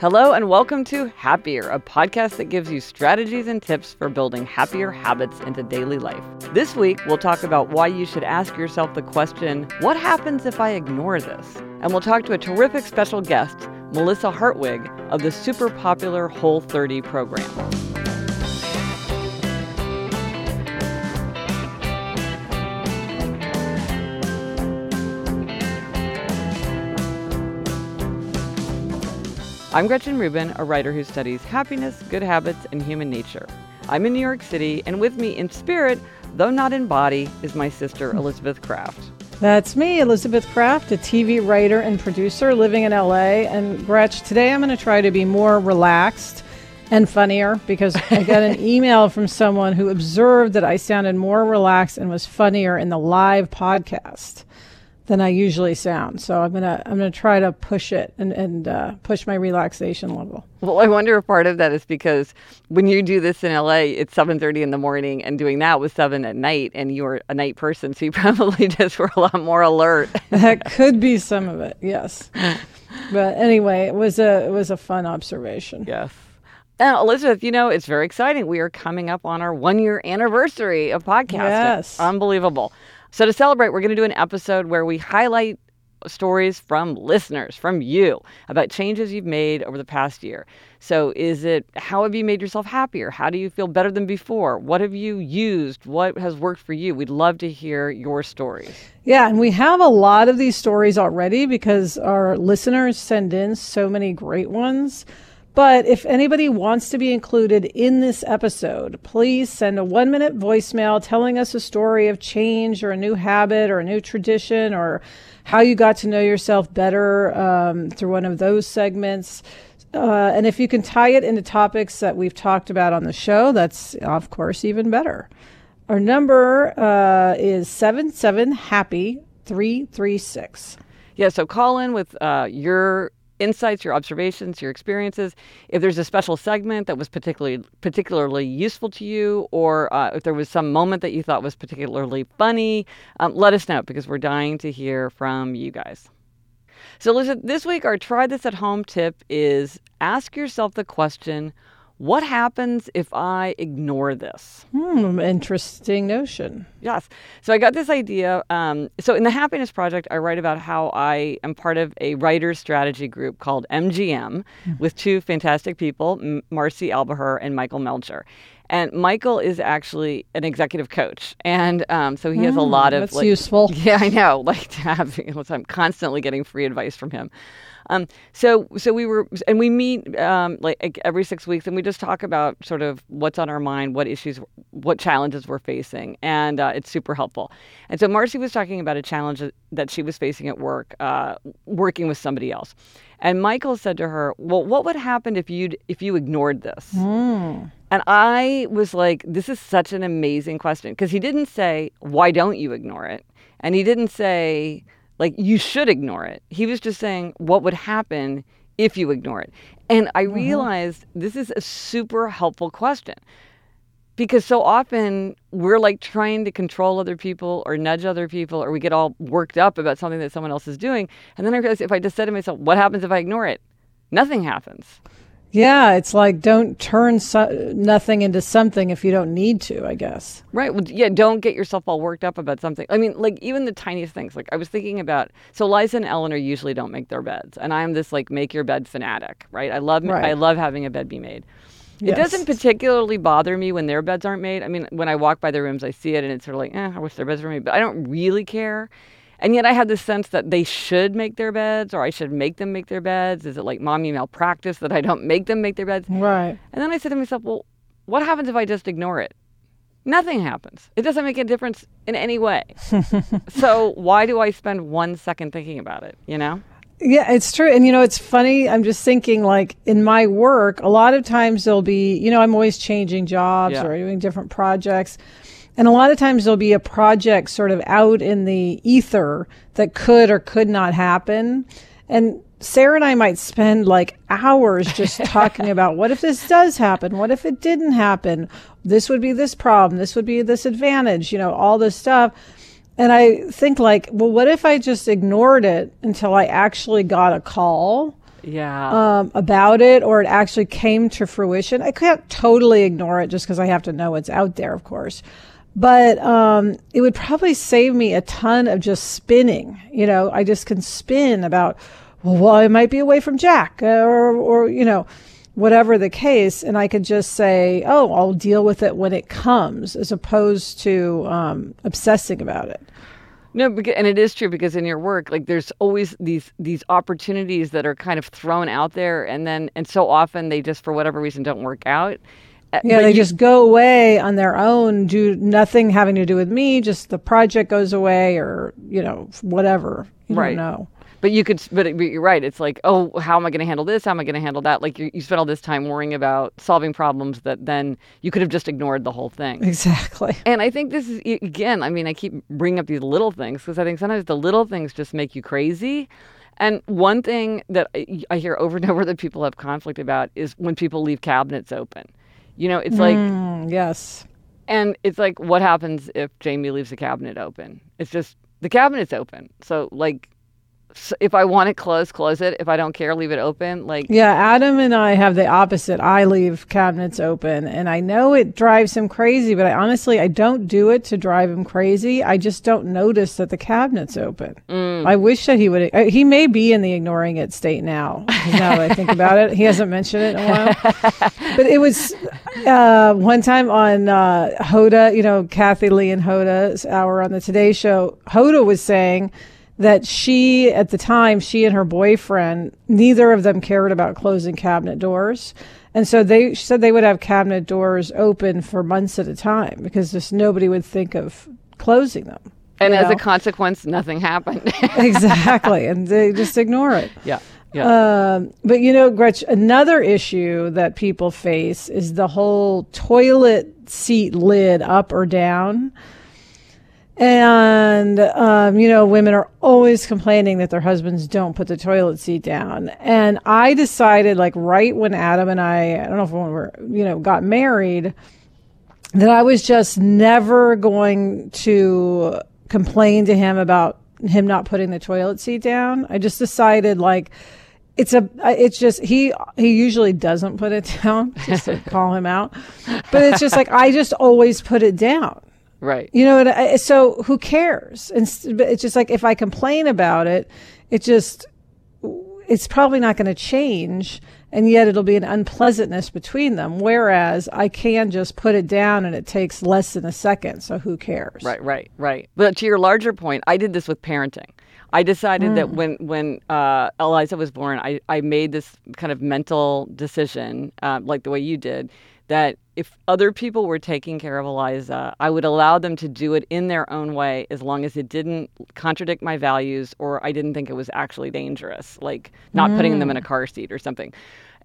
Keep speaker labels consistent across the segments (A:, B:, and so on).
A: Hello, and welcome to Happier, a podcast that gives you strategies and tips for building happier habits into daily life. This week, we'll talk about why you should ask yourself the question what happens if I ignore this? And we'll talk to a terrific special guest, Melissa Hartwig of the super popular Whole 30 program. I'm Gretchen Rubin, a writer who studies happiness, good habits, and human nature. I'm in New York City, and with me in spirit, though not in body, is my sister hmm. Elizabeth Craft.
B: That's me, Elizabeth Craft, a TV writer and producer living in LA. And Gretch, today I'm going to try to be more relaxed and funnier because I got an email from someone who observed that I sounded more relaxed and was funnier in the live podcast than I usually sound. So I'm gonna I'm gonna try to push it and and uh, push my relaxation level.
A: Well, I wonder if part of that is because when you do this in LA, it's 7:30 in the morning, and doing that was seven at night, and you're a night person, so you probably just were a lot more alert.
B: that could be some of it, yes. But anyway, it was a it was a fun observation.
A: Yes. Now, Elizabeth, you know, it's very exciting. We are coming up on our one year anniversary of podcasting.
B: Yes.
A: Unbelievable. So, to celebrate, we're going to do an episode where we highlight stories from listeners, from you, about changes you've made over the past year. So, is it how have you made yourself happier? How do you feel better than before? What have you used? What has worked for you? We'd love to hear your stories.
B: Yeah, and we have a lot of these stories already because our listeners send in so many great ones. But if anybody wants to be included in this episode, please send a one minute voicemail telling us a story of change or a new habit or a new tradition or how you got to know yourself better um, through one of those segments. Uh, and if you can tie it into topics that we've talked about on the show, that's of course even better. Our number uh, is 77 Happy 336.
A: Yeah, so call in with uh, your insights, your observations, your experiences. If there's a special segment that was particularly particularly useful to you, or uh, if there was some moment that you thought was particularly funny, um, let us know because we're dying to hear from you guys. So, listen, this week our try this at home tip is ask yourself the question what happens if I ignore this?
B: Hmm, interesting notion.
A: Yes. So I got this idea. Um, so in the Happiness Project, I write about how I am part of a writer's strategy group called MGM mm-hmm. with two fantastic people, M- Marci Alboher and Michael Melcher. And Michael is actually an executive coach, and um, so he has a hmm, lot of
B: that's
A: like,
B: useful.
A: Yeah, I know. Like to have, you know, I'm constantly getting free advice from him. Um, so so we were and we meet um, like every six weeks and we just talk about sort of what's on our mind, what issues, what challenges we're facing, and uh, it's super helpful. And so Marci was talking about a challenge that she was facing at work, uh, working with somebody else. And Michael said to her, "Well, what would happen if you if you ignored this?"
B: Mm.
A: And I was like, "This is such an amazing question," because he didn't say, "Why don't you ignore it?" And he didn't say, like, you should ignore it. He was just saying what would happen if you ignore it. And I
B: Mm-hmm.
A: realized this is a super helpful question because so often we're like trying to control other people or nudge other people or we get all worked up about something that someone else is doing. And then I realized if I just said to myself, what happens if I ignore it? Nothing happens.
B: Yeah, it's like don't turn so- nothing into something if you don't need to, I guess.
A: Right. Well, yeah, don't get yourself all worked up about something. I mean, like even the tiniest things. Like I was thinking about so Liza and Eleanor usually don't make their beds. And I'm this like make your bed fanatic, right? I love
B: Right.
A: I love having a bed be made. It doesn't particularly bother me when their beds aren't made. I mean, when I walk by their rooms, I see it and it's sort of like, eh, I wish their beds were made. But I don't really care. And yet I have this sense that they should make their beds or I should make them make their beds. Is it like mommy malpractice that I don't make them make their beds?
B: Right.
A: And then I said to myself, well, what happens if I just ignore it? Nothing happens. It doesn't make a difference in any way. so why do I spend one second thinking about it, you know?
B: Yeah, it's true. And you know, it's funny. I'm just thinking like in my work, a lot of times there'll be, you know, I'm always changing jobs
A: Yeah.
B: or doing different projects. And a lot of times there'll be a project sort of out in the ether that could or could not happen. And Sarah and I might spend like hours just talking about what if this does happen? What if it didn't happen? This would be this problem. This would be this advantage, you know, all this stuff. And I think like, well, what if I just ignored it until I actually got a call
A: Yeah.
B: um, about it or it actually came to fruition? I can't totally ignore it just because I have to know it's out there, of course. But um, it would probably save me a ton of just spinning. You know, I just can spin about, well, well I might be away from Jack uh, or, or, you know, whatever the case. And I could just say, oh, I'll deal with it when it comes as opposed to um, obsessing about it.
A: No, beca- and it is true because in your work, like there's always these these opportunities that are kind of thrown out there, and then and so often they just for whatever reason don't work out. Uh,
B: Yeah,
A: but
B: they
A: you-
B: just go away on their own, do nothing having to do with me, just the project goes away or, you know, whatever. You
A: Right.
B: know.
A: But you could, but it- but you're right. It's like, oh, how am I going to handle this? How am I going to handle that? Like you, you spend all this time worrying about solving problems that then you could have just ignored the whole thing.
B: Exactly.
A: And I think this is again. I mean, I keep bringing up these little things because I think sometimes the little things just make you crazy. And one thing that I, I hear over and over that people have conflict about is when people leave cabinets open. You know, it's like,
B: Mm, yes.
A: and it's like, what happens if Jamie leaves the cabinet open? It's just the cabinet's open. So like, if I want it closed, close it. If I don't care, leave it open. Like,
B: Yeah, Adam and I have the opposite. I leave cabinets open and I know it drives him crazy, but I honestly I don't do it to drive him crazy. I just don't notice that the cabinet's open. I wish that he would uh, he may be in the ignoring it state now. Now that I think about it. He hasn't mentioned it in a while. but it was uh, one time on uh, Hoda, you know, Kathie Lee and Hoda's hour on the Today Show. Hoda was saying that she, at the time, she and her boyfriend, neither of them cared about closing cabinet doors. And so they she said they would have cabinet doors open for months at a time because just nobody would think of closing them.
A: and
B: you
A: as a consequence, nothing happened.
B: exactly. And they just ignore it.
A: yeah, yeah.
B: Um, but you know, Gretch, another issue that people face is the whole toilet seat lid up or down. And, um, you know, women are always complaining that their husbands don't put the toilet seat down. And I decided, like, right when Adam and I, I don't know if when we were, you know, got married, that I was just never going to complain to him about him not putting the toilet seat down. I just decided like it's a it's just he he usually doesn't put it down just to call him out. But it's just like I just always put it down.
A: Right.
B: You know, and I, so who cares? And it's just like if I complain about it, it just it's probably not going to change, and yet it'll be an unpleasantness between them. Whereas I can just put it down, and it takes less than a second. So who cares?
A: Right, right, right. But to your larger point, I did this with parenting. I decided that when when uh, Eliza was born, I, I made this kind of mental decision, uh, like the way you did, that if other people were taking care of Eliza, I would allow them to do it in their own way as long as it didn't contradict my values or I didn't think it was actually dangerous, like not putting them in a mm. car seat or something.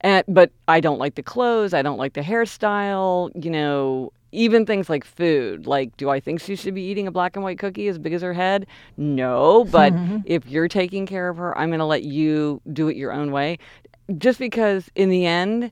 A: And, but I don't like the clothes. I don't like the hairstyle. You know, even things like food. Like, do I think she should be eating a black and white cookie as big as her head? No. But if you're taking care of her, I'm going to let you do it your own way. Just because in the end,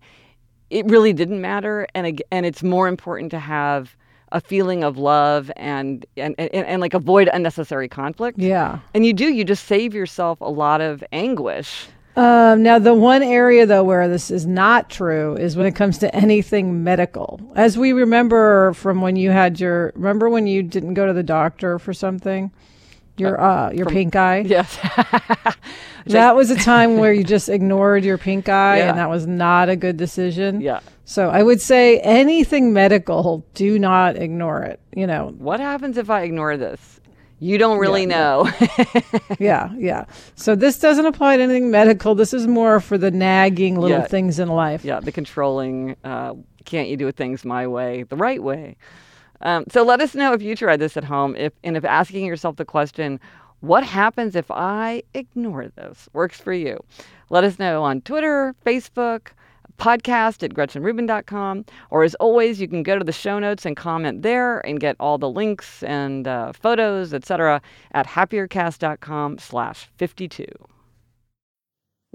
A: it really didn't matter. And, and it's more important to have a feeling of love and, and, and, and like avoid unnecessary conflict.
B: Yeah.
A: And you do, you just save yourself a lot of anguish.
B: Um, now, the one area though where this is not true is when it comes to anything medical. As we remember from when you had your, remember when you didn't go to the doctor for something, your uh, your
A: from-
B: pink eye.
A: Yes.
B: That was a time where you just ignored your pink eye,
A: Yeah.
B: and that was not a good decision.
A: yeah.
B: So I would say anything medical, do not ignore it. You know,
A: What happens if I ignore this? You don't really
B: Yeah,
A: know.
B: yeah, yeah. So this doesn't apply to anything medical. This is more for the nagging little
A: Yeah.
B: things in life.
A: yeah, the controlling, uh, can't you do things my way, the right way? Um, so let us know if you tried this at home, if and if asking yourself the question, what happens if I ignore this, works for you. Let us know on Twitter, Facebook, podcast at gretchenrubin.com, or as always, you can go to the show notes and comment there and get all the links and uh, photos, etc. at happiercast.com slash 52.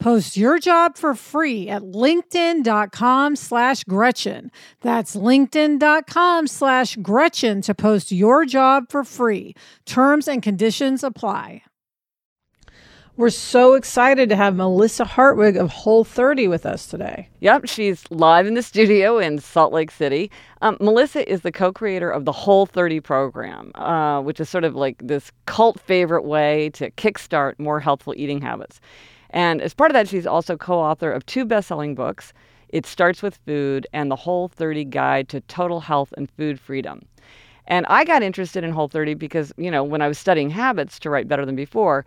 B: Post your job for free at linkedin.com slash Gretchen. That's linkedin.com slash Gretchen to post your job for free. Terms and conditions apply. We're so excited to have Melissa Hartwig of Whole 30 with us today.
A: Yep, she's live in the studio in Salt Lake City. Um, Melissa is the co creator of the Whole 30 program, uh, which is sort of like this cult favorite way to kickstart more healthful eating habits. And as part of that, she's also co author of two best selling books It Starts with Food and The Whole 30 Guide to Total Health and Food Freedom. And I got interested in Whole 30 because, you know, when I was studying habits to write better than before,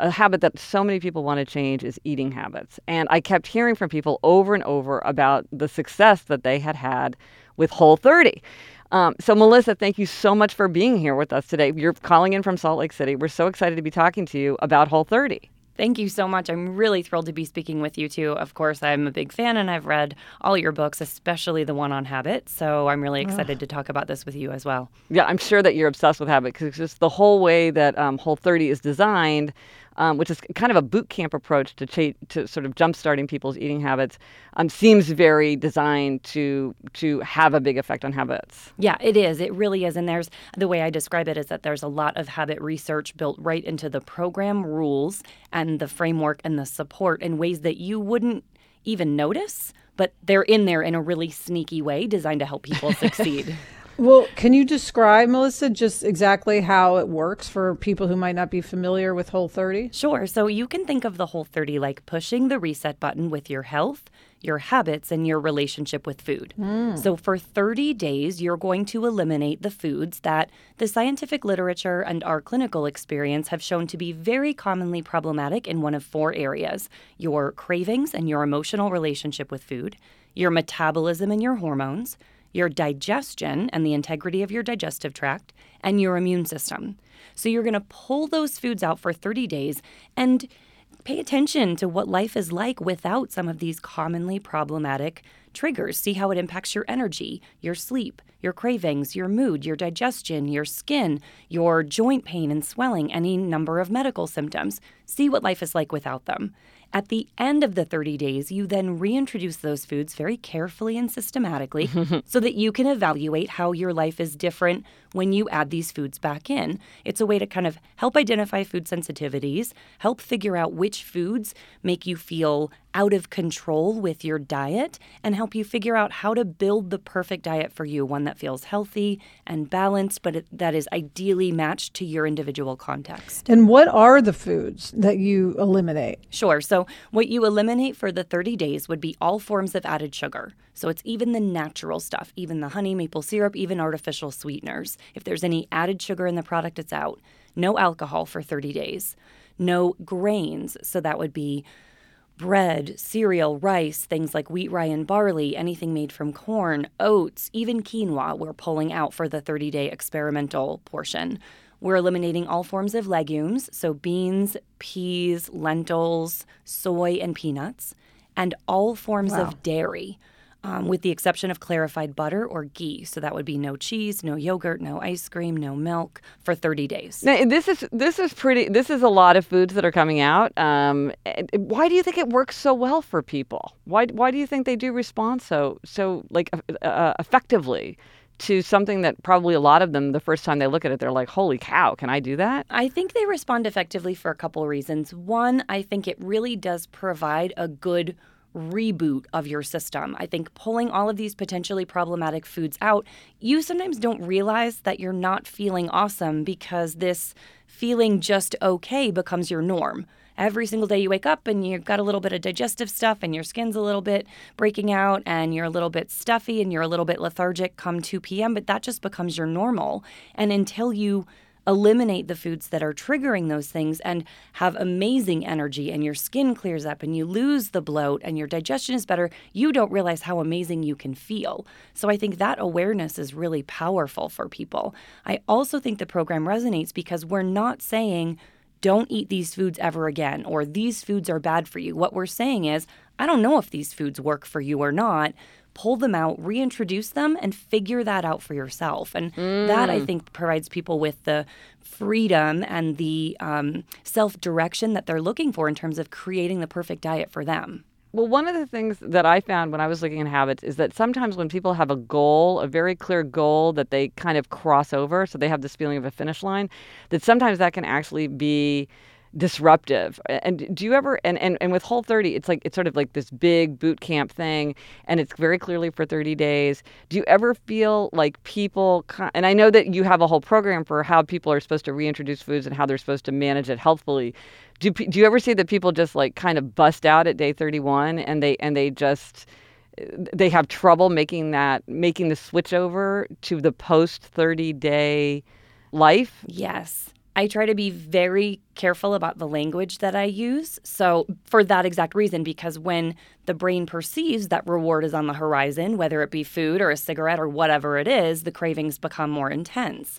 A: a habit that so many people want to change is eating habits. And I kept hearing from people over and over about the success that they had had with Whole 30. Um, so, Melissa, thank you so much for being here with us today. You're calling in from Salt Lake City. We're so excited to be talking to you about Whole 30.
C: Thank you so much. I'm really thrilled to be speaking with you too. Of course, I'm a big fan and I've read all your books, especially the one on habit. So I'm really excited to talk about this with you as well.
A: Yeah, I'm sure that you're obsessed with habit because it's just the whole way that um, Whole 30 is designed, um, which is kind of a boot camp approach to cha- to sort of jumpstarting people's eating habits, um, seems very designed to to have a big effect on habits.
C: Yeah, it is. It really is. And there's the way I describe it is that there's a lot of habit research built right into the program rules and the framework and the support in ways that you wouldn't even notice, but they're in there in a really sneaky way designed to help people succeed.
B: Well, can you describe, Melissa, just exactly how it works for people who might not be familiar with Whole 30?
C: Sure. So you can think of the whole 30 like pushing the reset button with your health, your habits, and your relationship with food. Hmm. So for 30 days, you're going to eliminate the foods that the scientific literature and our clinical experience have shown to be very commonly problematic in one of four areas your cravings and your emotional relationship with food, your metabolism and your hormones, your digestion and the integrity of your digestive tract, and your immune system. So you're going to pull those foods out for 30 days and pay attention to what life is like without some of these commonly problematic triggers. See how it impacts your energy, your sleep, your cravings, your mood, your digestion, your skin, your joint pain and swelling, any number of medical symptoms. See what life is like without them. At the end of the 30 days, you then reintroduce those foods very carefully and systematically so that you can evaluate how your life is different when you add these foods back in. It's a way to kind of help identify food sensitivities, help figure out which foods make you feel out of control with your diet, and help you figure out how to build the perfect diet for you, one that feels healthy and balanced, but that is ideally matched to your individual context.
B: And what are the foods that you eliminate?
C: Sure. So, what you eliminate for the 30 days would be all forms of added sugar. So, it's even the natural stuff, even the honey, maple syrup, even artificial sweeteners. If there's any added sugar in the product, it's out. No alcohol for 30 days. No grains. So, that would be bread, cereal, rice, things like wheat, rye, and barley, anything made from corn, oats, even quinoa, we're pulling out for the 30 day experimental portion. We're eliminating all forms of legumes, so beans, peas, lentils, soy, and peanuts, and all forms wow. of dairy um, with the exception of clarified butter or ghee. So that would be no cheese, no yogurt, no ice cream, no milk for 30 days.
A: Now, this is this is pretty. This is a lot of foods that are coming out. Um, why do you think it works so well for people? Why why do you think they do respond so so like uh, uh, effectively? to something that probably a lot of them the first time they look at it they're like holy cow can i do that
C: i think they respond effectively for a couple of reasons one i think it really does provide a good reboot of your system. I think pulling all of these potentially problematic foods out, you sometimes don't realize that you're not feeling awesome because this feeling just okay becomes your norm. Every single day you wake up and you've got a little bit of digestive stuff and your skin's a little bit breaking out and you're a little bit stuffy and you're a little bit lethargic come 2 p.m., but that just becomes your normal. And until you eliminate the foods that are triggering those things and have amazing energy and your skin clears up and you lose the bloat and your digestion is better, you don't realize how amazing you can feel. So I think that awareness is really powerful for people. I also think the program resonates because we're not saying, don't eat these foods ever again, or these foods are bad for you. What we're saying is, I don't know if these foods work for you or not, pull them out, reintroduce them, and figure that out for yourself. And mm. that, I mm. think, provides people with the freedom and the um, self direction that they're looking for in terms of creating the perfect diet for them.
A: Well, one of the things that I found when I was looking at habits is that sometimes when people have a goal, a very clear goal that they kind of cross over, so they have this feeling of a finish line, that sometimes that can actually be disruptive. And do you ever and, and and with Whole 30, it's like it's sort of like this big boot camp thing and it's very clearly for 30 days. Do you ever feel like people and I know that you have a whole program for how people are supposed to reintroduce foods and how they're supposed to manage it healthfully. Do do you ever see that people just like kind of bust out at day 31 and they and they just they have trouble making that making the switch over to the post 30 day life?
C: Yes. I try to be very careful about the language that I use. So, for that exact reason, because when the brain perceives that reward is on the horizon, whether it be food or a cigarette or whatever it is, the cravings become more intense.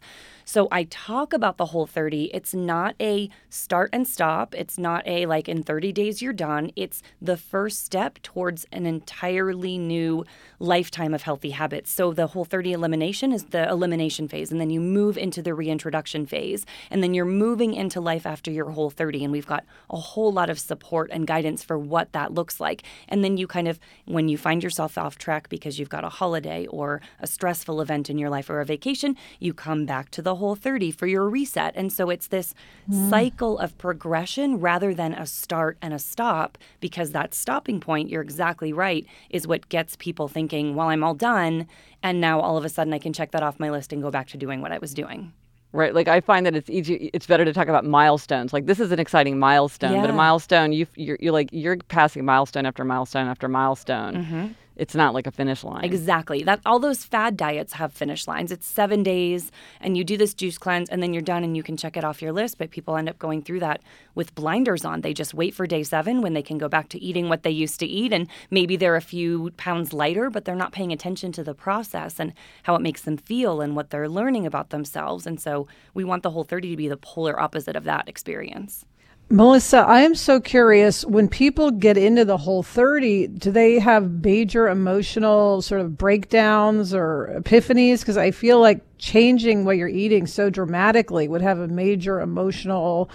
C: So I talk about the whole 30. It's not a start and stop. It's not a like in 30 days you're done. It's the first step towards an entirely new lifetime of healthy habits. So the whole 30 elimination is the elimination phase and then you move into the reintroduction phase and then you're moving into life after your whole 30 and we've got a whole lot of support and guidance for what that looks like. And then you kind of when you find yourself off track because you've got a holiday or a stressful event in your life or a vacation, you come back to the whole 30 for your reset. And so it's this mm. cycle of progression rather than a start and a stop, because that stopping point, you're exactly right, is what gets people thinking, well, I'm all done. And now all of a sudden I can check that off my list and go back to doing what I was doing.
A: Right. Like I find that it's easy. It's better to talk about milestones. Like this is an exciting milestone, yeah. but a milestone, you you're, you're like you're passing milestone after milestone after milestone. Mm-hmm it's not like a finish line.
C: Exactly. That all those fad diets have finish lines. It's 7 days and you do this juice cleanse and then you're done and you can check it off your list, but people end up going through that with blinders on. They just wait for day 7 when they can go back to eating what they used to eat and maybe they're a few pounds lighter, but they're not paying attention to the process and how it makes them feel and what they're learning about themselves. And so we want the whole 30 to be the polar opposite of that experience.
B: Melissa, I am so curious when people get into the whole 30, do they have major emotional sort of breakdowns or epiphanies? Because I feel like changing what you're eating so dramatically would have a major emotional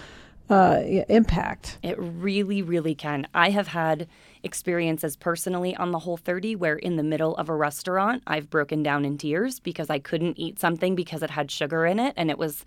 B: uh, impact.
C: It really, really can. I have had experiences personally on the whole 30 where in the middle of a restaurant I've broken down in tears because I couldn't eat something because it had sugar in it and it was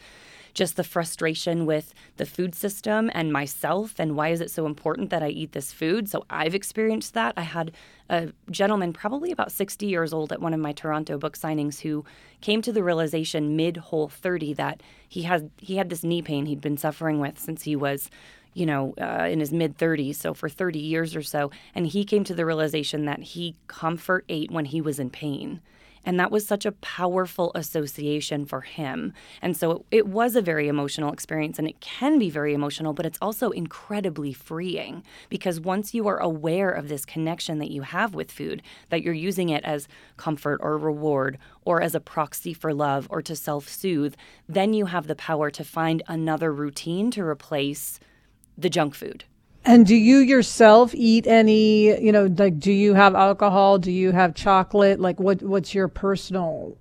C: just the frustration with the food system and myself and why is it so important that I eat this food. So I've experienced that. I had a gentleman, probably about 60 years old, at one of my Toronto book signings who came to the realization mid whole 30 that he had he had this knee pain he'd been suffering with since he was you know, uh, in his mid 30s, so for 30 years or so. And he came to the realization that he comfort ate when he was in pain. And that was such a powerful association for him. And so it, it, was a very emotional experience, and it can be very emotional, but it's also incredibly freeing because once you are aware of this connection that you have with food, that you're using it as comfort or reward or as a proxy for love or to self soothe, then you have the power to find another routine to replace the junk food.
B: And do you yourself eat any, you know, like do you have alcohol? Do you have chocolate? Like what what's your personal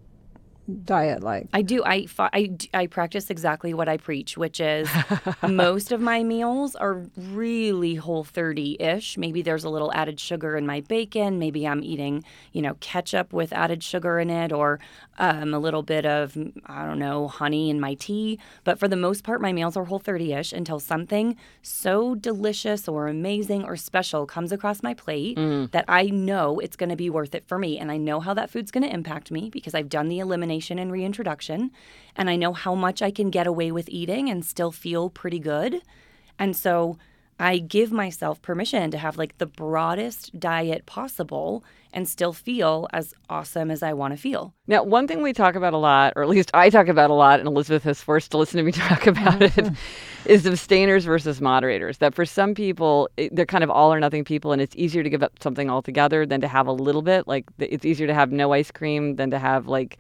B: diet like?
C: I do. I, I, I practice exactly what I preach, which is most of my meals are really whole 30 ish. Maybe there's a little added sugar in my bacon. Maybe I'm eating, you know, ketchup with added sugar in it or um, a little bit of, I don't know, honey in my tea. But for the most part, my meals are whole 30 ish until something so delicious or amazing or special comes across my plate mm. that I know it's going to be worth it for me. And I know how that food's going to impact me because I've done the elimination and reintroduction. And I know how much I can get away with eating and still feel pretty good. And so I give myself permission to have like the broadest diet possible and still feel as awesome as I want to feel.
A: Now, one thing we talk about a lot, or at least I talk about a lot, and Elizabeth has forced to listen to me talk about it, is abstainers versus moderators. That for some people, eh, they're kind of all or nothing people, and it's easier to give up something altogether than to have a little bit. Like, it's easier to have no ice cream than to have, like,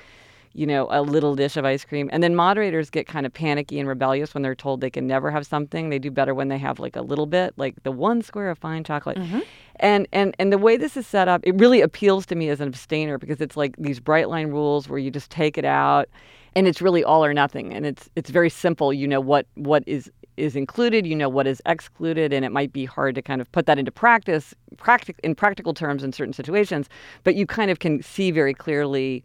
A: you know, a little dish of ice cream. And then moderators get kind of panicky and rebellious when they're told they can never have something. They do better when they have like a little bit, like the one square of fine chocolate. Mm-hmm. And and and the way this is set up, it really appeals to me as an abstainer because it's like these bright line rules where you just take it out and it's really all or nothing and it's it's very simple you know what what is is included you know what is excluded and it might be hard to kind of put that into practice practic- in practical terms in certain situations but you kind of can see very clearly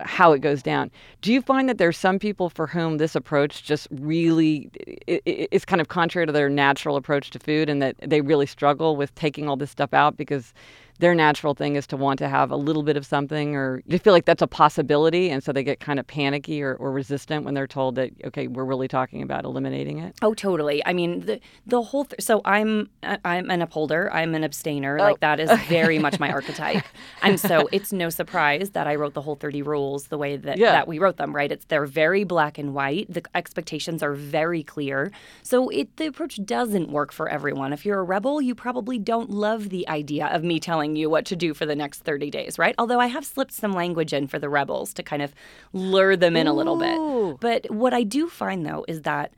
A: how it goes down. Do you find that there's some people for whom this approach just really is kind of contrary to their natural approach to food and that they really struggle with taking all this stuff out because their natural thing is to want to have a little bit of something or you feel like that's a possibility. And so they get kind of panicky or, or resistant when they're told that okay we're really talking about eliminating it.
C: Oh totally. I mean the the whole th- so i'm uh, i'm an upholder. I'm an abstainer. Oh. like that is very much my archetype. And so it's no surprise that i wrote the whole 30 rules the way that, yeah. that we wrote them right? It's they're very black and white. The expectations are very clear. So it the approach doesn't work for everyone. If you're a rebel you probably don't love the idea of me telling telling you what to do for the next 30 days, right? Although I have slipped some language in for the rebels to kind of lure them in Ooh. a little bit. But what I do find though is that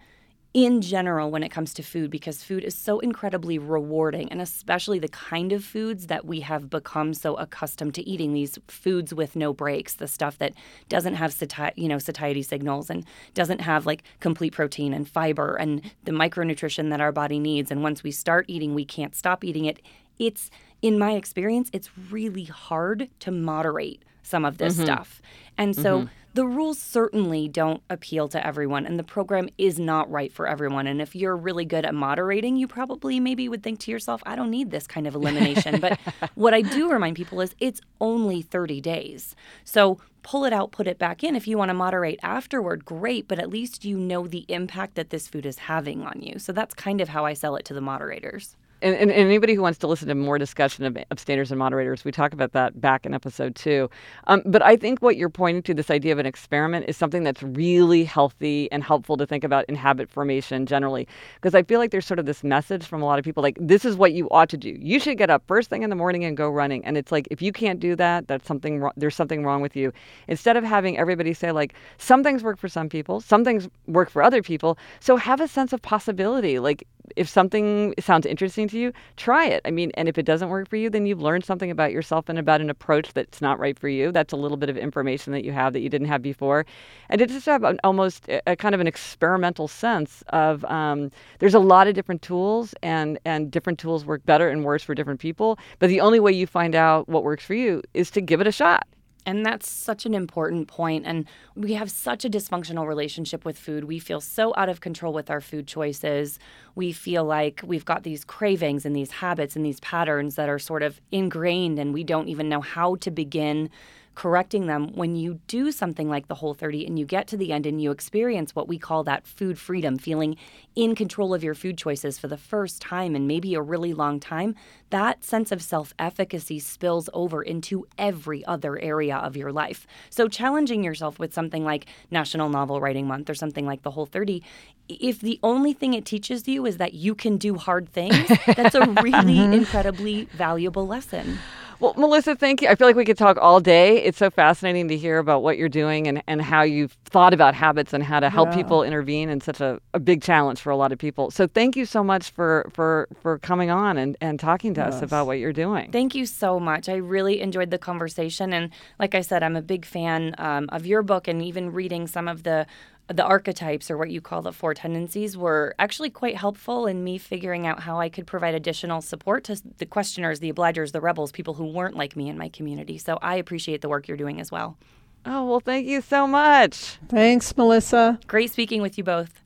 C: in general when it comes to food because food is so incredibly rewarding and especially the kind of foods that we have become so accustomed to eating these foods with no breaks the stuff that doesn't have sati- you know satiety signals and doesn't have like complete protein and fiber and the micronutrition that our body needs and once we start eating we can't stop eating it it's in my experience, it's really hard to moderate some of this mm-hmm. stuff. And so mm-hmm. the rules certainly don't appeal to everyone, and the program is not right for everyone. And if you're really good at moderating, you probably maybe would think to yourself, I don't need this kind of elimination. but what I do remind people is it's only 30 days. So pull it out, put it back in. If you want to moderate afterward, great, but at least you know the impact that this food is having on you. So that's kind of how I sell it to the moderators
A: and, and, anybody who wants to listen to more discussion of abstainers and moderators, we talk about that back in episode two. Um, but I think what you're pointing to, this idea of an experiment, is something that's really healthy and helpful to think about in habit formation generally. Because I feel like there's sort of this message from a lot of people like, this is what you ought to do. You should get up first thing in the morning and go running. And it's like, if you can't do that, that's something wrong, there's something wrong with you. Instead of having everybody say, like, some things work for some people, some things work for other people. So have a sense of possibility. Like, if something sounds interesting to you, try it. I mean, and if it doesn't work for you, then you've learned something about yourself and about an approach that's not right for you. That's a little bit of information that you have that you didn't have before. And to just have an, almost a, a, kind of an experimental sense of um, there's a lot of different tools and, and different tools work better and worse for different people. But the only way you find out what works for you is to give it a shot.
C: And that's such an important point. And we have such a dysfunctional relationship with food. We feel so out of control with our food choices. We feel like we've got these cravings and these habits and these patterns that are sort of ingrained, and we don't even know how to begin correcting them when you do something like the whole 30 and you get to the end and you experience what we call that food freedom feeling in control of your food choices for the first time in maybe a really long time that sense of self-efficacy spills over into every other area of your life. So challenging yourself with something like national novel writing month or something like the whole 30 if the only thing it teaches you is that you can do hard things that's a really mm-hmm. incredibly valuable lesson
A: well, Melissa, thank you. I feel like we could talk all day. It's so fascinating to hear about what you're doing and, and how you've thought about habits and how to help yeah. people intervene in such a, a big challenge for a lot of people. So thank you so much for for for coming on and, and talking to yes. us about what you're doing.
C: Thank you so much. I really enjoyed the conversation. And like I said, I'm a big fan um, of your book and even reading some of the the archetypes or what you call the four tendencies were actually quite helpful in me figuring out how I could provide additional support to the questioners, the obligers, the rebels, people who weren't like me in my community. So I appreciate the work you're doing as well.
A: Oh, well, thank you so much.
B: Thanks, Melissa.
C: Great speaking with you both.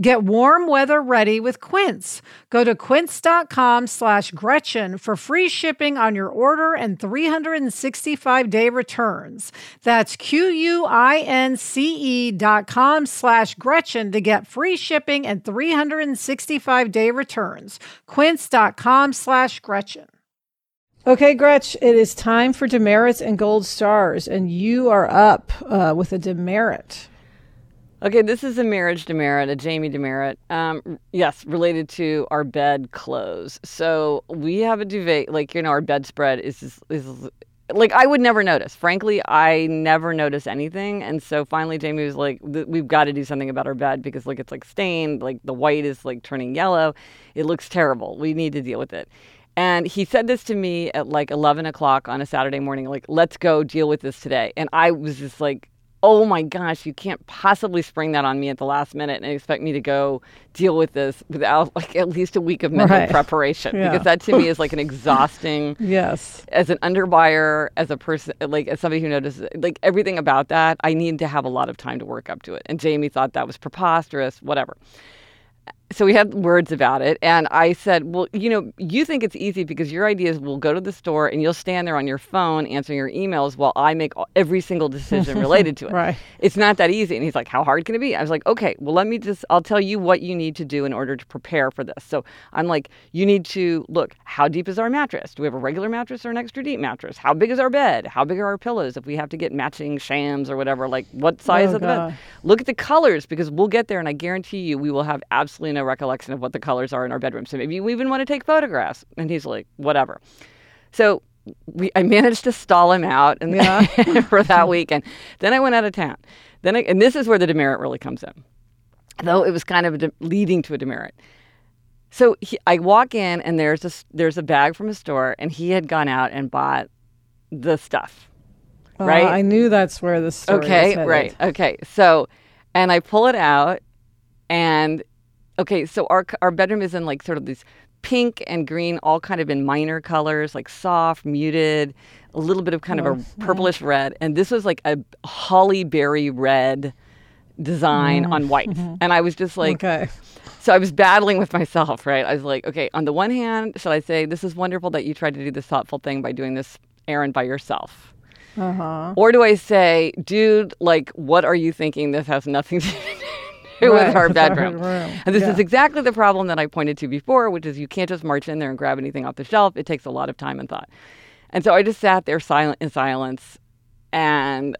B: Get warm weather ready with Quince. Go to quince.com slash Gretchen for free shipping on your order and 365 day returns. That's Q-U-I-N-C-E dot com slash Gretchen to get free shipping and 365 day returns. Quince.com slash Gretchen. Okay, Gretch, it is time for demerits and gold stars, and you are up uh, with a demerit.
A: Okay, this is a marriage demerit, a Jamie demerit. Um, yes, related to our bed clothes. So we have a duvet, like you know, our bedspread is is, is like I would never notice. Frankly, I never notice anything, and so finally Jamie was like, "We've got to do something about our bed because like it's like stained, like the white is like turning yellow. It looks terrible. We need to deal with it." And he said this to me at like 11 o'clock on a Saturday morning, like, let's go deal with this today. And I was just like, oh my gosh, you can't possibly spring that on me at the last minute and expect me to go deal with this without like at least a week of mental right. preparation. Yeah. Because that to me is like an exhausting
B: yes.
A: As an underbuyer, as a person like as somebody who notices like everything about that, I need to have a lot of time to work up to it. And Jamie thought that was preposterous, whatever so we had words about it and i said well you know you think it's easy because your ideas we'll go to the store and you'll stand there on your phone answering your emails while i make every single decision related to it.
B: Right.
A: It's not that easy. And he's like how hard can it be? I was like okay well let me just i'll tell you what you need to do in order to prepare for this. So i'm like you need to look how deep is our mattress? Do we have a regular mattress or an extra deep mattress? How big is our bed? How big are our pillows? If we have to get matching shams or whatever like what size oh, of the God. bed look at the colors because we'll get there and i guarantee you we will have absolutely no recollection of what the colors are in our bedroom. So maybe we even want to take photographs. And he's like, whatever. So we, I managed to stall him out and yeah. for that weekend. Then I went out of town. Then I, and this is where the demerit really comes in, though it was kind of de- leading to a demerit. So he, I walk in and there's a there's a bag from a store and he had gone out and bought the stuff. Uh, right.
B: I knew that's where the story.
A: Okay. Right. Okay. So, and I pull it out, and Okay, so our our bedroom is in like sort of these pink and green, all kind of in minor colors, like soft, muted, a little bit of kind oh, of a purplish red, and this was like a holly berry red design on white. And I was just like,
B: Okay.
A: so I was battling with myself, right? I was like, okay, on the one hand, should I say, this is wonderful that you tried to do this thoughtful thing by doing this errand by yourself?
B: Uh huh.
A: Or do I say, dude, like, what are you thinking? This has nothing to
B: Right,
A: our
B: with our
A: bedroom.
B: room.
A: And this
B: Yeah.
A: is exactly the problem that I pointed to before, which is you can't just march in there and grab anything off the shelf. It takes a lot of time and thought. And so I just sat there silent in silence and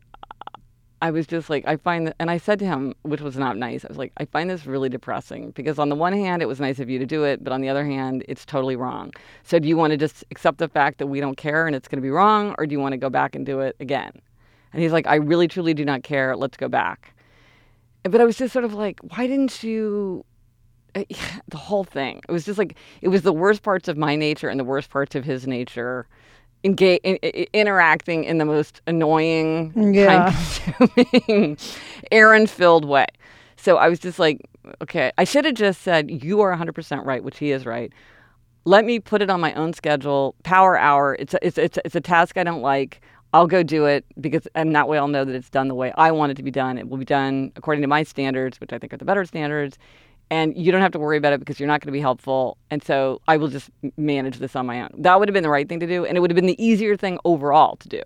A: I was just like, I find that, and I said to him, which was not nice, I was like, I find this really depressing because on the one hand, it was nice of you to do it, but on the other hand, it's totally wrong. So do you want to just accept the fact that we don't care and it's going to be wrong, or do you want to go back and do it again? And he's like, I really, truly do not care. Let's go back. But I was just sort of like, why didn't you? uh, The whole thing. It was just like, it was the worst parts of my nature and the worst parts of his nature engage, in, i- interacting in the most annoying,
B: Yeah.
A: time-consuming, errand-filled way. So I was just like, okay, I should have just said, you are 100% right, which he is right. Let me put it on my own schedule, power hour. It's a, it's, it's, it's a task I don't like. I'll go do it because, and that way I'll know that it's done the way I want it to be done. It will be done according to my standards, which I think are the better standards. And you don't have to worry about it because you're not going to be helpful. And so I will just manage this on my own. That would have been the right thing to do. And it would have been the easier thing overall to do.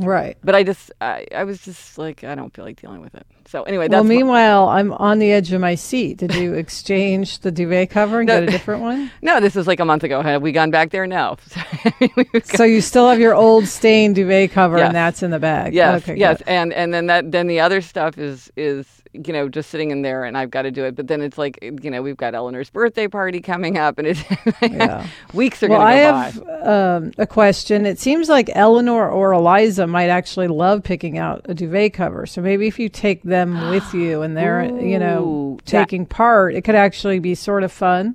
B: Right.
A: But I just, I, I was just like, I don't feel like dealing with it. So anyway,
B: Well,
A: that's my-
B: meanwhile, I'm on the edge of my seat. Did you exchange the duvet cover and
A: No.
B: get a different one?
A: no, this was like a month ago. Have we gone back there? No.
B: So you still have your old stained duvet cover,
A: Yes.
B: and that's in the bag.
A: Yes,
B: Okay,
A: yes,
B: good.
A: and and then that then the other stuff is is you know just sitting in there, and I've got to do it. But then it's like you know we've got Eleanor's birthday party coming up, and it's
B: Yeah.
A: weeks are
B: Well,
A: going
B: I
A: to go
B: have
A: by.
B: um, a question. It seems like Eleanor or Eliza might actually love picking out a duvet cover. So maybe if you take them with you and they're, you know,
A: Ooh, that-
B: taking part, it could actually be sort of fun.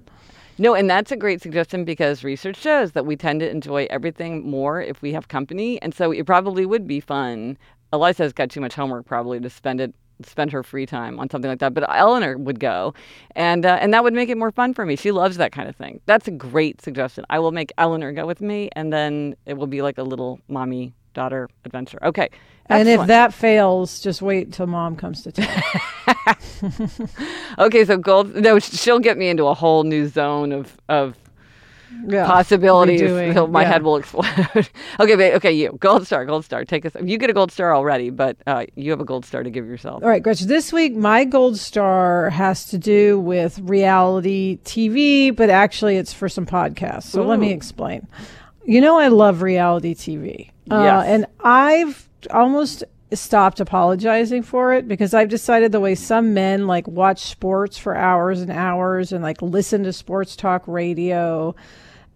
A: No, and that's a great suggestion because research shows that we tend to enjoy everything more if we have company, and so it probably would be fun. Eliza's got too much homework probably to spend it spend her free time on something like that, but Eleanor would go, and uh, and that would make it more fun for me. She loves that kind of thing. That's a great suggestion. I will make Eleanor go with me, and then it will be like a little mommy daughter adventure. Okay,
B: And if that fails, just wait till mom comes to town.
A: okay, so gold. No, she'll get me into a whole new zone of of
B: Yeah.
A: possibilities.
B: Redoing,
A: my
B: yeah.
A: head will explode. okay, but, okay, you gold star, gold star. Take us. You get a gold star already, but uh, you have a gold star to give yourself.
B: All right, Gretchen. This week, my gold star has to do with reality TV, but actually, it's for some podcasts. So let me explain. You know, I love reality TV. Uh,
A: Yes.
B: And I've almost stopped apologizing for it because I've decided the way some men like watch sports for hours and hours and like listen to sports talk radio.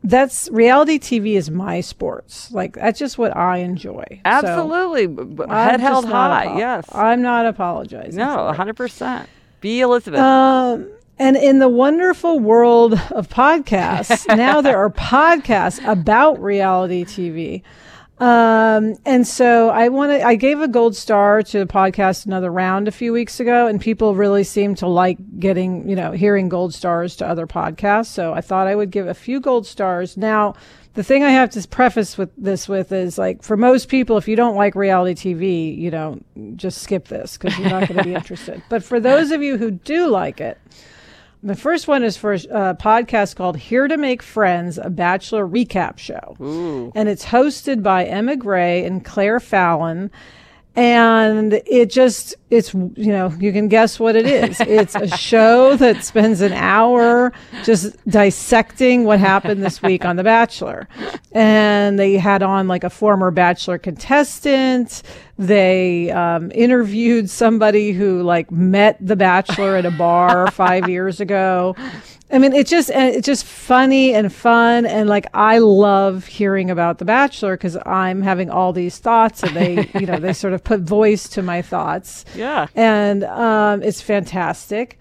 B: That's reality TV is my sports. Like that's just what I enjoy. So
A: Absolutely,
B: I'm
A: head held high.
B: apo-
A: yes.
B: I'm not apologizing.
A: no, hundred percent. Be Elizabeth.
B: Um, and in the wonderful world of podcasts, now there are podcasts about reality TV. Um, and so I want to, I gave a gold star to the podcast Another Round a few weeks ago, and people really seem to like getting, you know, hearing gold stars to other podcasts. So I thought I would give a few gold stars. Now, the thing I have to preface with this with is like for most people, if you don't like reality TV, you know, just skip this because you're not going to be interested. But for those of you who do like it, the first one is for a uh, podcast called Here to Make Friends, a Bachelor Recap Show.
A: Ooh.
B: And it's hosted by Emma Gray and Claire Fallon. And it just, it's, you know, you can guess what it is. It's a show that spends an hour just dissecting what happened this week on The Bachelor. And they had on like a former Bachelor contestant. They um, interviewed somebody who like met The Bachelor at a bar five years ago. I mean, it's just and it's just funny and fun, and like I love hearing about The Bachelor because I'm having all these thoughts, and they, you know, they sort of put voice to my thoughts,
A: Yeah.
B: and um, it's fantastic.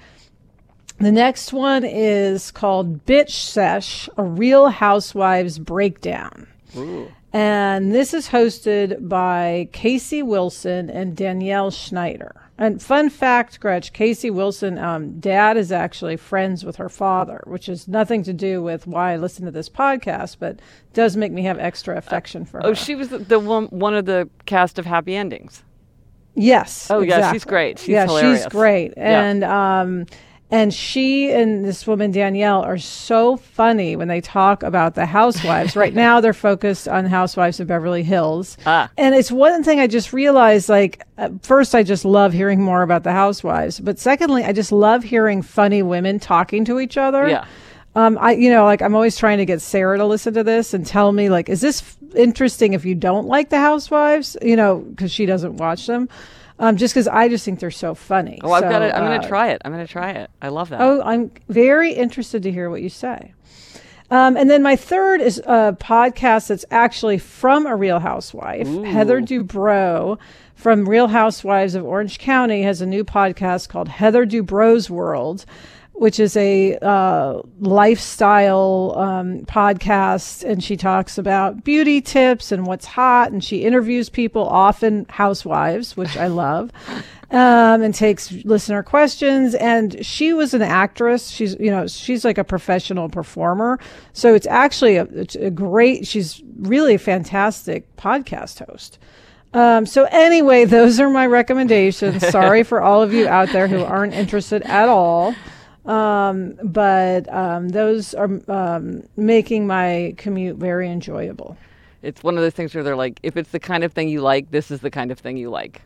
B: The next one is called Bitch Sesh: A Real Housewives Breakdown.
A: Ooh.
B: And this is hosted by Casey Wilson and Danielle Schneider. And fun fact, Gretch, Casey Wilson, um, dad is actually friends with her father, which has nothing to do with why I listen to this podcast, but does make me have extra affection for her.
A: Oh, she was the, the one one of the cast of Happy Endings.
B: Yes.
A: Oh, yeah, she's great. She's
B: yeah,
A: hilarious.
B: she's great.
A: Yeah.
B: And um and she and this woman Danielle are so funny when they talk about the housewives. right now they're focused on Housewives of Beverly Hills.
A: Ah.
B: And it's one thing I just realized like first I just love hearing more about the housewives, but secondly I just love hearing funny women talking to each other.
A: Yeah.
B: Um, I, you know, like I'm always trying to get Sarah to listen to this and tell me, like, is this f- interesting if you don't like the Housewives? You know, because she doesn't watch them. Um, just because I just think they're so funny.
A: Oh, I've got it. I'm going
B: uh,
A: to try it. I'm going to try it. I love that.
B: Oh, I'm very interested to hear what you say. Um, and then my third is a podcast that's actually from a Real Housewife. Heather Dubrow from Real Housewives of Orange County has a new podcast called Heather Dubrow's World, which is a uh, lifestyle um, podcast. And she talks about beauty tips and what's hot. And she interviews people, often housewives, which I love um, and takes listener questions. And she was an actress. She's, you know, she's like a professional performer. So it's actually a, it's a great, she's really a fantastic podcast host. Um, so anyway, those are my recommendations. Sorry for all of you out there who aren't interested at all. Um, but um, those are um, making my commute very enjoyable.
A: It's one of those things where they're like, if it's the kind of thing you like, this is the kind of thing you like.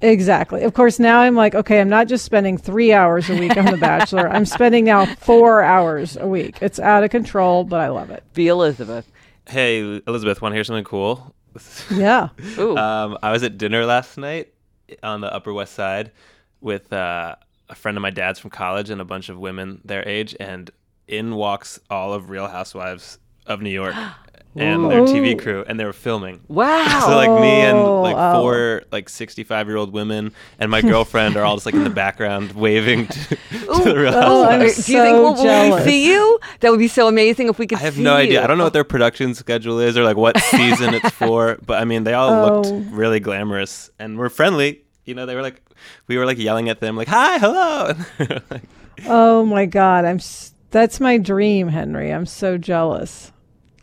B: Exactly. Of course, now I'm like, okay, I'm not just spending three hours a week on The Bachelor. I'm spending now four hours a week. It's out of control, but I love it.
A: Be Elizabeth.
D: Hey, Elizabeth, want to hear something cool?
B: Yeah.
A: Ooh.
D: Um, I was at dinner last night on the Upper West Side with uh, a friend of my dad's from college and a bunch of women their age, and in walks all of Real Housewives of New York and their TV crew, and they were filming.
A: wow.
D: So like me and like
B: Oh,
D: four like 65 year old women and my girlfriend are all just like in the background waving to, to the Real
B: Oh, I'm
D: Housewives.
A: Do you think we'll, will we see you? That would be so amazing if we could
D: I have
A: see
D: no idea.
A: you.
D: I don't know what their production schedule is or like what season it's for, but I mean, they all
B: Oh.
D: looked really glamorous and were friendly. You know, they were like, we were like yelling at them, like, hi, hello. Like,
B: Oh my God. I'm. S- that's my dream, Henry. I'm so jealous.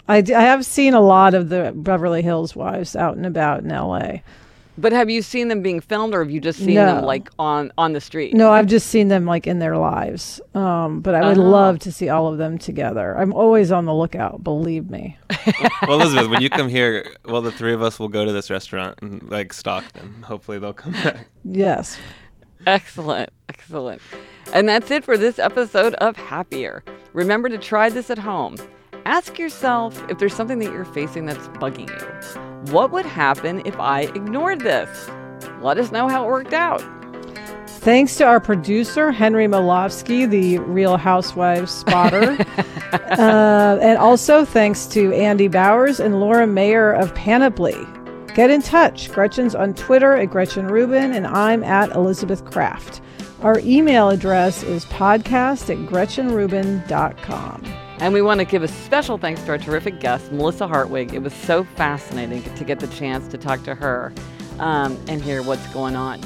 B: I, d- I have seen a lot of the Beverly Hills wives out and about in LA.
A: But have you seen them being filmed, or have you just seen
B: No.
A: them like on on the street?
B: No, I've just seen them like in their lives. Um, but I would
A: Oh.
B: love to see all of them together. I'm always on the lookout, believe me.
D: well, Elizabeth, when you come here, well, the three of us will go to this restaurant and like stalk them. Hopefully, they'll come back.
B: Yes.
A: Excellent, excellent. And that's it for this episode of Happier. Remember to try this at home. Ask yourself if there's something that you're facing that's bugging you. What would happen if I ignored this? Let us know how it worked out.
B: Thanks to our producer, Henry Molofsky, the Real Housewives spotter. uh, and also thanks to Andy Bowers and Laura Mayer of Panoply. Get in touch. Gretchen's on Twitter at Gretchen Rubin, and I'm at Elizabeth Craft. Our email address is podcast at gretchenrubin.com.
A: And we want to give a special thanks to our terrific guest, Melissa Hartwig. It was so fascinating to get the chance to talk to her um, and hear what's going on.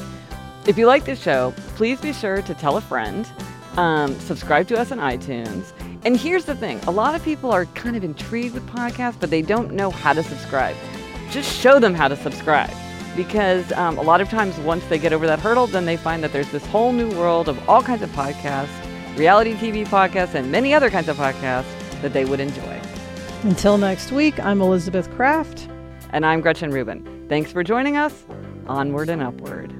A: If you like this show, please be sure to tell a friend, um, subscribe to us on iTunes. And here's the thing a lot of people are kind of intrigued with podcasts, but they don't know how to subscribe. Just show them how to subscribe. Because um, a lot of times, once they get over that hurdle, then they find that there's this whole new world of all kinds of podcasts, reality TV podcasts, and many other kinds of podcasts that they would enjoy.
B: Until next week, I'm Elizabeth Craft.
A: And I'm Gretchen Rubin. Thanks for joining us. Onward and upward.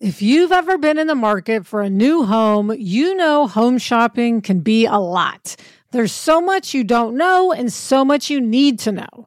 B: If you've ever been in the market for a new home, you know home shopping can be a lot. There's so much you don't know and so much you need to know.